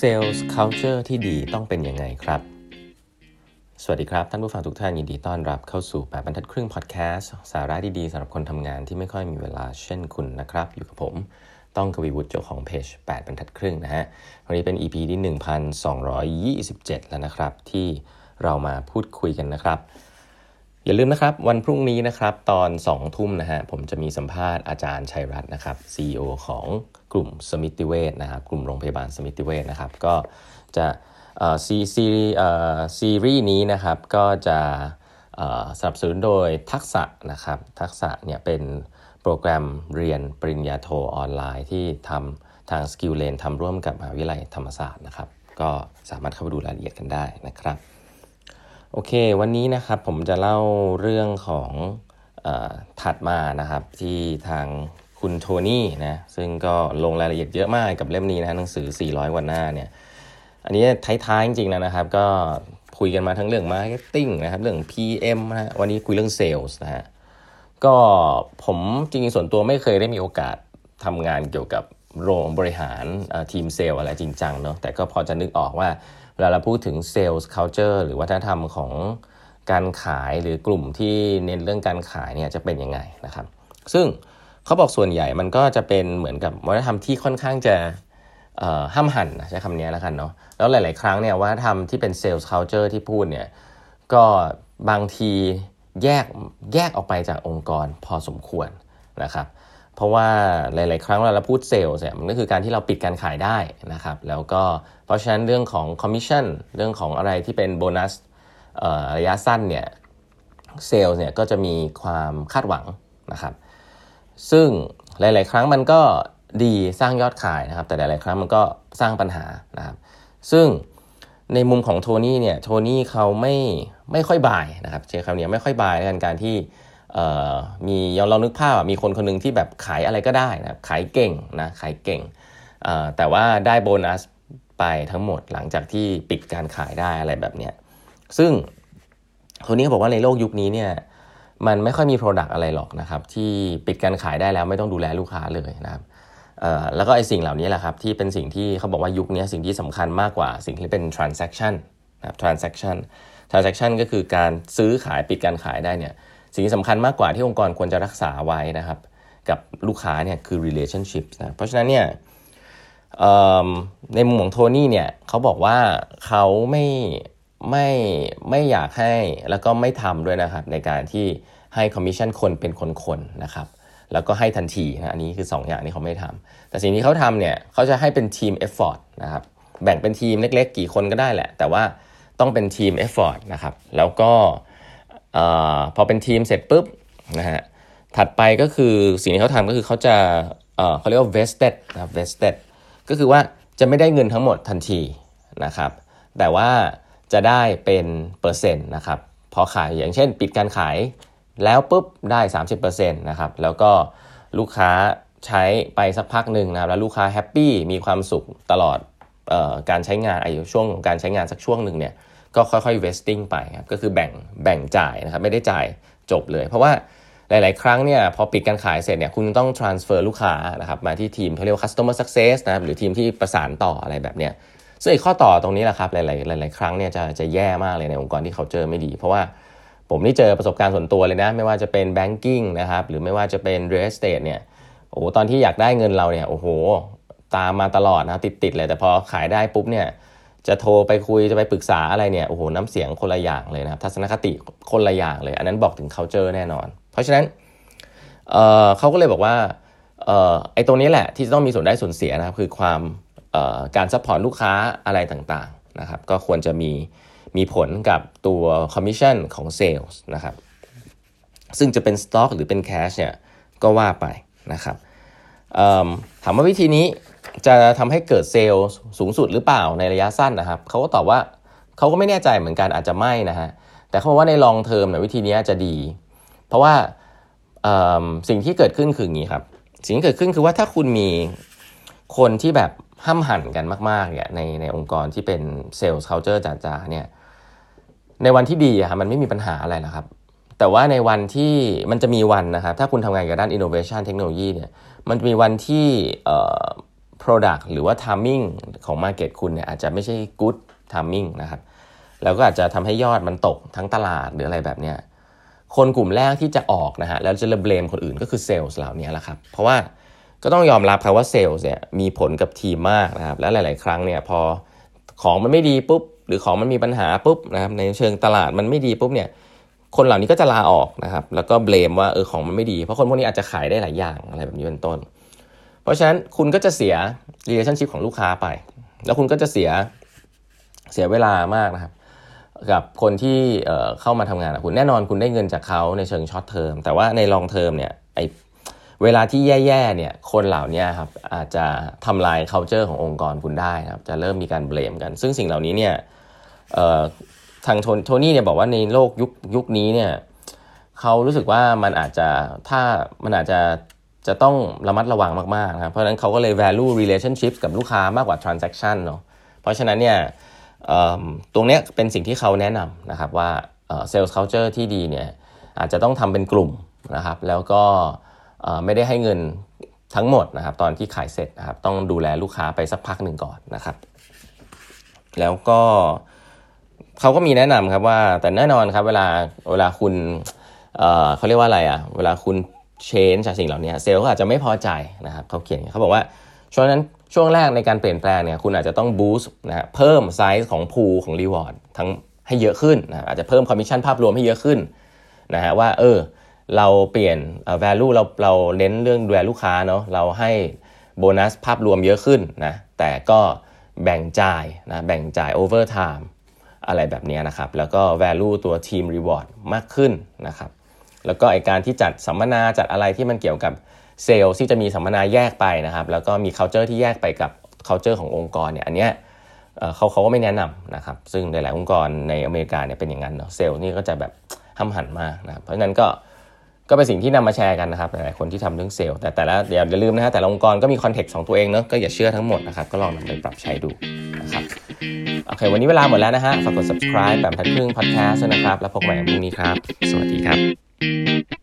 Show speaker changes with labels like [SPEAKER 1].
[SPEAKER 1] Sales Culture ที่ดีต้องเป็นยังไงครับ สวัสดีครับ ท่านผู้ฟังทุกท่านยินดีต้อนรับเข้าสู่8บรรทัดครึ่งพอดแคสต์สาระดีๆสำหรับคนทำงานที่ไม่ค่อยมีเวลาเช่นคุณนะครับ อยู่กับผม ต้องกวีวุฒิเจ้าของเพจ8บรรทัดครึ่งนะฮะ วันนี้เป็น EP ที่ 1227 แล้วนะครับ ที่เรามาพูดคุยกันนะครับ อย่าลืมนะครับ วันพรุ่งนี้นะครับ ตอน 2 ทุ่มนะฮะผมจะมีสัมภาษณ์อาจารย์ชัยรัตน์นะครับ CEO ของกลุ่มสมิติเวชนะครับกลุ่มโรงพยาบาลสมิติเวชนะครับ ก็จะซีซีซีรีส์นี้นะครับก็จะสนับสนุนโดย TUXSA นะครับ TUXSA เนี่ยเป็นโปรแกรมเรียนปริญญาโทออนไลน์ที่ทำทาง SkillLane ทำร่วมกับมหาวิทยาลัยธรรมศาสตร์นะครับ ก็สามารถเข้าไปดูรายละเอียดกันได้นะครับ โอเค วันนี้นะครับผมจะเล่าเรื่องของอถัดมานะครับที่ทางคุณโทนี่นะซึ่งก็ลงรายละเอียดเยอะมากกับเล่มนี้นะหนังสือ 400กว่าหน้าเนี่ยอันนี้ท้ายๆจริงๆแล้วนะครับ ก็คุยกันมาทั้งเรื่อง marketing นะครับเรื่อง PM นะวันนี้คุยเรื่องเซลส์นะฮะก็ผมจริงๆส่วนตัวไม่เคยได้มีโอกาสทำงานเกี่ยวกับโรงบริหารทีมเซลล์อะไรจริงจังเนาะแต่ก็พอจะนึกออกว่า เวลาเราพูดถึงเซลล์ culture หรือวัฒนธรรมของการขายหรือกลุ่มที่เน้นเรื่องการขายเนี่ยจะเป็นยังไงนะครับ ซึ่งเขาบอกส่วนใหญ่มันก็จะเป็นเหมือนกับวัฒนธรรมที่ค่อนข้างจะห้ามหันใช้คำนี้แล้วกันเนาะแล้วหลาย ๆ ครั้งเนี่ยวัฒนธรรมที่เป็นเซลล์ culture ที่พูดเนี่ยก็บางทีแยกแยกออกไปจากองค์กรพอสมควรนะครับ เพราะว่าหลาย ๆ ครั้งเวลาเราพูดเซลล์เนี่ยมันก็คือการที่เราปิดการขายได้นะครับ แล้วก็เพราะฉะนั้นเรื่องของคอมมิชชั่นเรื่องของอะไรที่เป็นโบนัสระยะสั้นเนี่ยเซลล์เนี่ยก็จะมีความคาดหวังนะครับ ซึ่งหลาย ๆ ครั้งมันก็ดีสร้างยอดขายนะครับ แต่หลาย ๆ ครั้งมันก็สร้างปัญหานะครับ ซึ่งในมุมของโทนี่เนี่ยโทนี่เขาไม่ไม่ค่อย buy นะครับใช้คำนี้ไม่ค่อย buy ในการที่ มียอมลองนึกภาพมีคนคนนึงที่แบบขายอะไรก็ได้นะขายเก่งนะขายเก่ง แต่ว่าได้โบนัสไปทั้งหมดหลังจากที่ปิดการขายได้อะไรแบบเนี้ยซึ่งคนนี้เขาบอกว่าในโลกยุคนี้เนี่ยมันไม่ค่อยมี product อะไรหรอกนะครับที่ปิดการขายได้แล้วไม่ต้องดูแลลูกค้าเลยนะครับแล้วก็ไอสิ่งเหล่านี้แหละครับที่เป็นสิ่งที่เขาบอกว่ายุคนี้สิ่งที่สำคัญมากกว่าสิ่งที่เป็น transaction นะครับ transaction transaction ก็คือการซื้อขายปิดการขายได้เนี่ย สิ่งที่สำคัญมากกว่าที่องค์กรควรจะรักษาไว้นะครับ กับลูกค้าเนี่ยคือ relationship นะเพราะฉะนั้นเนี่ยในมุมของโทนี่เนี่ยเขาบอกว่าเขาไม่ไม่ไม่อยากให้แล้วก็ไม่ทำด้วยนะครับ ในการที่ให้คอมมิชชั่นคนเป็นคนๆนะครับแล้วก็ให้ทันทีนะอันนี้คือ 2 อย่างที่เขาไม่ทำแต่สิ่งที่เขาทำเนี่ยเขาจะให้เป็น team effort นะครับแบ่งเป็นทีมเล็ก ๆ กี่คนก็ได้แหละ แต่ว่าต้องเป็น team effort นะครับแล้วก็ พอเป็นทีมเสร็จปุ๊บนะฮะถัดไปก็คือสิ่งที่เขาทำก็คือเขาจะเขาเรียกว่า vested นะ vested ก็คือว่าจะไม่ได้เงินทั้งหมดทันทีนะครับแต่ว่าจะได้เป็นเปอร์เซ็นต์นะครับพอขายอย่างเช่นปิดการขายแล้วปุ๊บได้ 30%นะครับแล้วก็ลูกค้าใช้ไปสักพักหนึ่งนะครับแล้วลูกค้าแฮปปี้มีความสุขตลอดออการใช้งานอายุช่วงการใช้งานสักช่วงหนึ่งเนี่ย ก็ค่อยๆ vesting ไปครับก็คือแบ่งแบ่งจ่ายนะครับไม่ได้จ่ายจบเลย เพราะว่าหลาย ๆ ครั้งเนี่ยพอปิดการขายเสร็จเนี่ยคุณต้อง transfer ลูกค้านะครับมาที่ทีมเขาเรียกว่า customer success นะครับหรือทีมที่ประสานต่ออะไรแบบเนี้ยซึ่งข้อต่อตรงนี้แหละครับหลาย ๆ หลาย ๆ ครั้งเนี่ยจะจะแย่มากเลยในองค์กรที่เขาเจอไม่ดี เพราะว่าผมนี่เจอประสบการณ์ส่วนตัวเลยนะ ไม่ว่าจะเป็น banking นะครับหรือไม่ว่าจะเป็น real estate เนี่ยโอ้โหตอนที่อยากได้เงินเราเนี่ยโอ้โหตามมาตลอดนะติดๆเลยแต่พอขายได้ปุ๊บเนี่ย จะโทรไปคุยจะไปปรึกษาอะไรเนี่ยโอ้โหน้ำเสียงคนละอย่างเลยนะครับทัศนคติคนละอย่างเลย อันนั้นบอกถึง culture แน่นอน เพราะฉะนั้นเขาก็เลยบอกว่าไอ้ตรงนี้แหละที่จะต้องมีส่วนได้ส่วนเสียนะครับคือความการ support ลูกค้าอะไรต่างๆนะครับก็ควรจะมีมีผลกับตัวคอมมิชชั่นของเซลล์นะครับซึ่งจะเป็นสต็อกหรือเป็น cash เนี่ยก็ว่าไปนะครับ ถามว่าวิธีนี้จะทำให้เกิดเซลล์สูงสุดหรือเปล่าในระยะสั้นนะครับเขาก็ตอบว่าเขาก็ไม่แน่ใจเหมือนกันอาจจะไม่นะฮะแต่เขาบอกว่าใน long term เนี่ยวิธีนี้จะดี เพราะว่าสิ่งที่เกิดขึ้นคืออย่างนี้ครับ สิ่งที่เกิดขึ้นคือว่าถ้าคุณมีคนที่แบบห้ำหั่นกันมากๆเนี่ยในในองค์กรที่เป็น sales culture จ๋าๆเนี่ยในวันที่ดีอะมันไม่มีปัญหาอะไรนะครับ แต่ว่าในวันที่มันจะมีวันนะครับถ้าคุณทำงานกับด้าน innovation เทคโนโลยีเนี่ยมันจะมีวันที่ Product หรือว่า Timing ของ Market คุณเนี่ยอาจจะไม่ใช่ Good Timing นะครับแล้วก็อาจจะทำให้ยอดมันตกทั้งตลาดหรืออะไรแบบเนี้ยคนกลุ่มแรกที่จะออกนะฮะแล้วจะเบลมคนอื่นก็คือเซลล์เหล่านี้แหละครับ เพราะว่าก็ต้องยอมรับครับว่าเซลล์เนี่ยมีผลกับทีมมากนะครับ และหลาย ๆ ครั้งเนี่ยพอของมันไม่ดีปุ๊บ หรือของมันมีปัญหาปุ๊บนะครับในเชิงตลาดมันไม่ดีปุ๊บเนี่ย คนเหล่านี้ก็จะลาออกนะครับ แล้วก็ blame ว่าเออของมันไม่ดี เพราะคนพวกนี้อาจจะขายได้หลายอย่างอะไรแบบนี้เป็นต้น เพราะฉะนั้นคุณก็จะเสีย relationship ของลูกค้าไป แล้วคุณก็จะเสียเสียเวลามากนะครับ กับคนที่เข้ามาทำงานคุณแน่นอนคุณได้เงินจากเขาในเชิง short term แต่ว่าใน long term เนี่ยไอ้เวลาที่แย่ๆเนี่ยคนเหล่านี้ครับอาจจะทำลาย culture ขององค์กรคุณได้ครับ จะเริ่มมีการ blame กัน ซึ่งสิ่งเหล่านี้เนี่ย ทางโทนี่เนี่ยบอกว่าในโลกยุคยุคนี้เนี่ยเขารู้สึกว่ามันอาจจะถ้ามันอาจจะจะต้องระมัดระวังมากๆนะครับเพราะฉะนั้นเขาก็เลย value relationship กับลูกค้ามากกว่า transaction เนาะเพราะฉะนั้นเนี่ยตรงนี้เป็นสิ่งที่เขาแนะนำนะครับว่า sales culture ที่ดีเนี่ยอาจจะต้องทำเป็นกลุ่มนะครับ แล้วก็ไม่ได้ให้เงินทั้งหมดนะครับ ตอนที่ขายเสร็จนะครับต้องดูแลลูกค้าไปสักพักหนึ่งก่อนนะครับ แล้วก็ เขาก็มีแนะนำครับว่า แต่แน่นอนครับเวลาเวลาคุณเเขาเรียกว่าอะไรอะ่ะ เวลาคุณ change จากสิ่งเหล่านี้เซลล์ก็อาจจะไม่พอใจนะครับเขาเขียนเขาบอกว่าช่วงนั้นช่วงแรกในการเปลี่ยนแปลงเนี่ยคุณอาจจะต้อง boost นะเพิ่มไซส์ของ pool ของ reward ทั้งให้เยอะขึ้นนะอาจจะเพิ่มคอมมิชชั่นภาพรวมให้เยอะขึ้นนะฮะว่าเออเราเปลี่ยน value เราเราเน้นเรื่องดูแลลูกค้าเนาะเราให้โบนัสภาพรวมเยอะขึ้นนะแต่ก็แบ่งจ่ายนะแบ่งจ่าย over time อะไรแบบนี้นะครับ แล้วก็ value ตัว team reward มากขึ้นนะครับแล้วก็ไอการที่จัดสัมมนาจัดอะไรที่มันเกี่ยวกับเซลล์ที่จะมีสัมมนาแยกไปนะครับ แล้วก็มี culture ที่แยกไปกับ culture ขององค์กรเนี่ยอันเนี้ยเขาเขาก็ไม่แนะนำนะครับ ซึ่งหลาย ๆ องค์กรในอเมริกาเนี่ยเป็นอย่างนั้นเนาะเซลล์นี่ก็จะแบบห้ำหันมากนะครับเพราะฉะนั้นก็ก็เป็นสิ่งที่นำมาแชร์กันนะครับหลายคนที่ทำเรื่องเซลล์แต่แต่ละอย่าลืมนะฮะแต่ละองค์กรก็มีคอนเทกซ์ของตัวเองเนาะก็อย่าเชื่อทั้งหมดนะครับก็ลองนำไปปรับใช้ดูนะครับ โอเค วันนี้เวลาหมดแล้วนะฮะ ฝากกด subscribe แบบทัดครึ่ง podcast นะครับ แล้วพบกันใหม่พรุ่งนี้ครับ สวัสดีครับ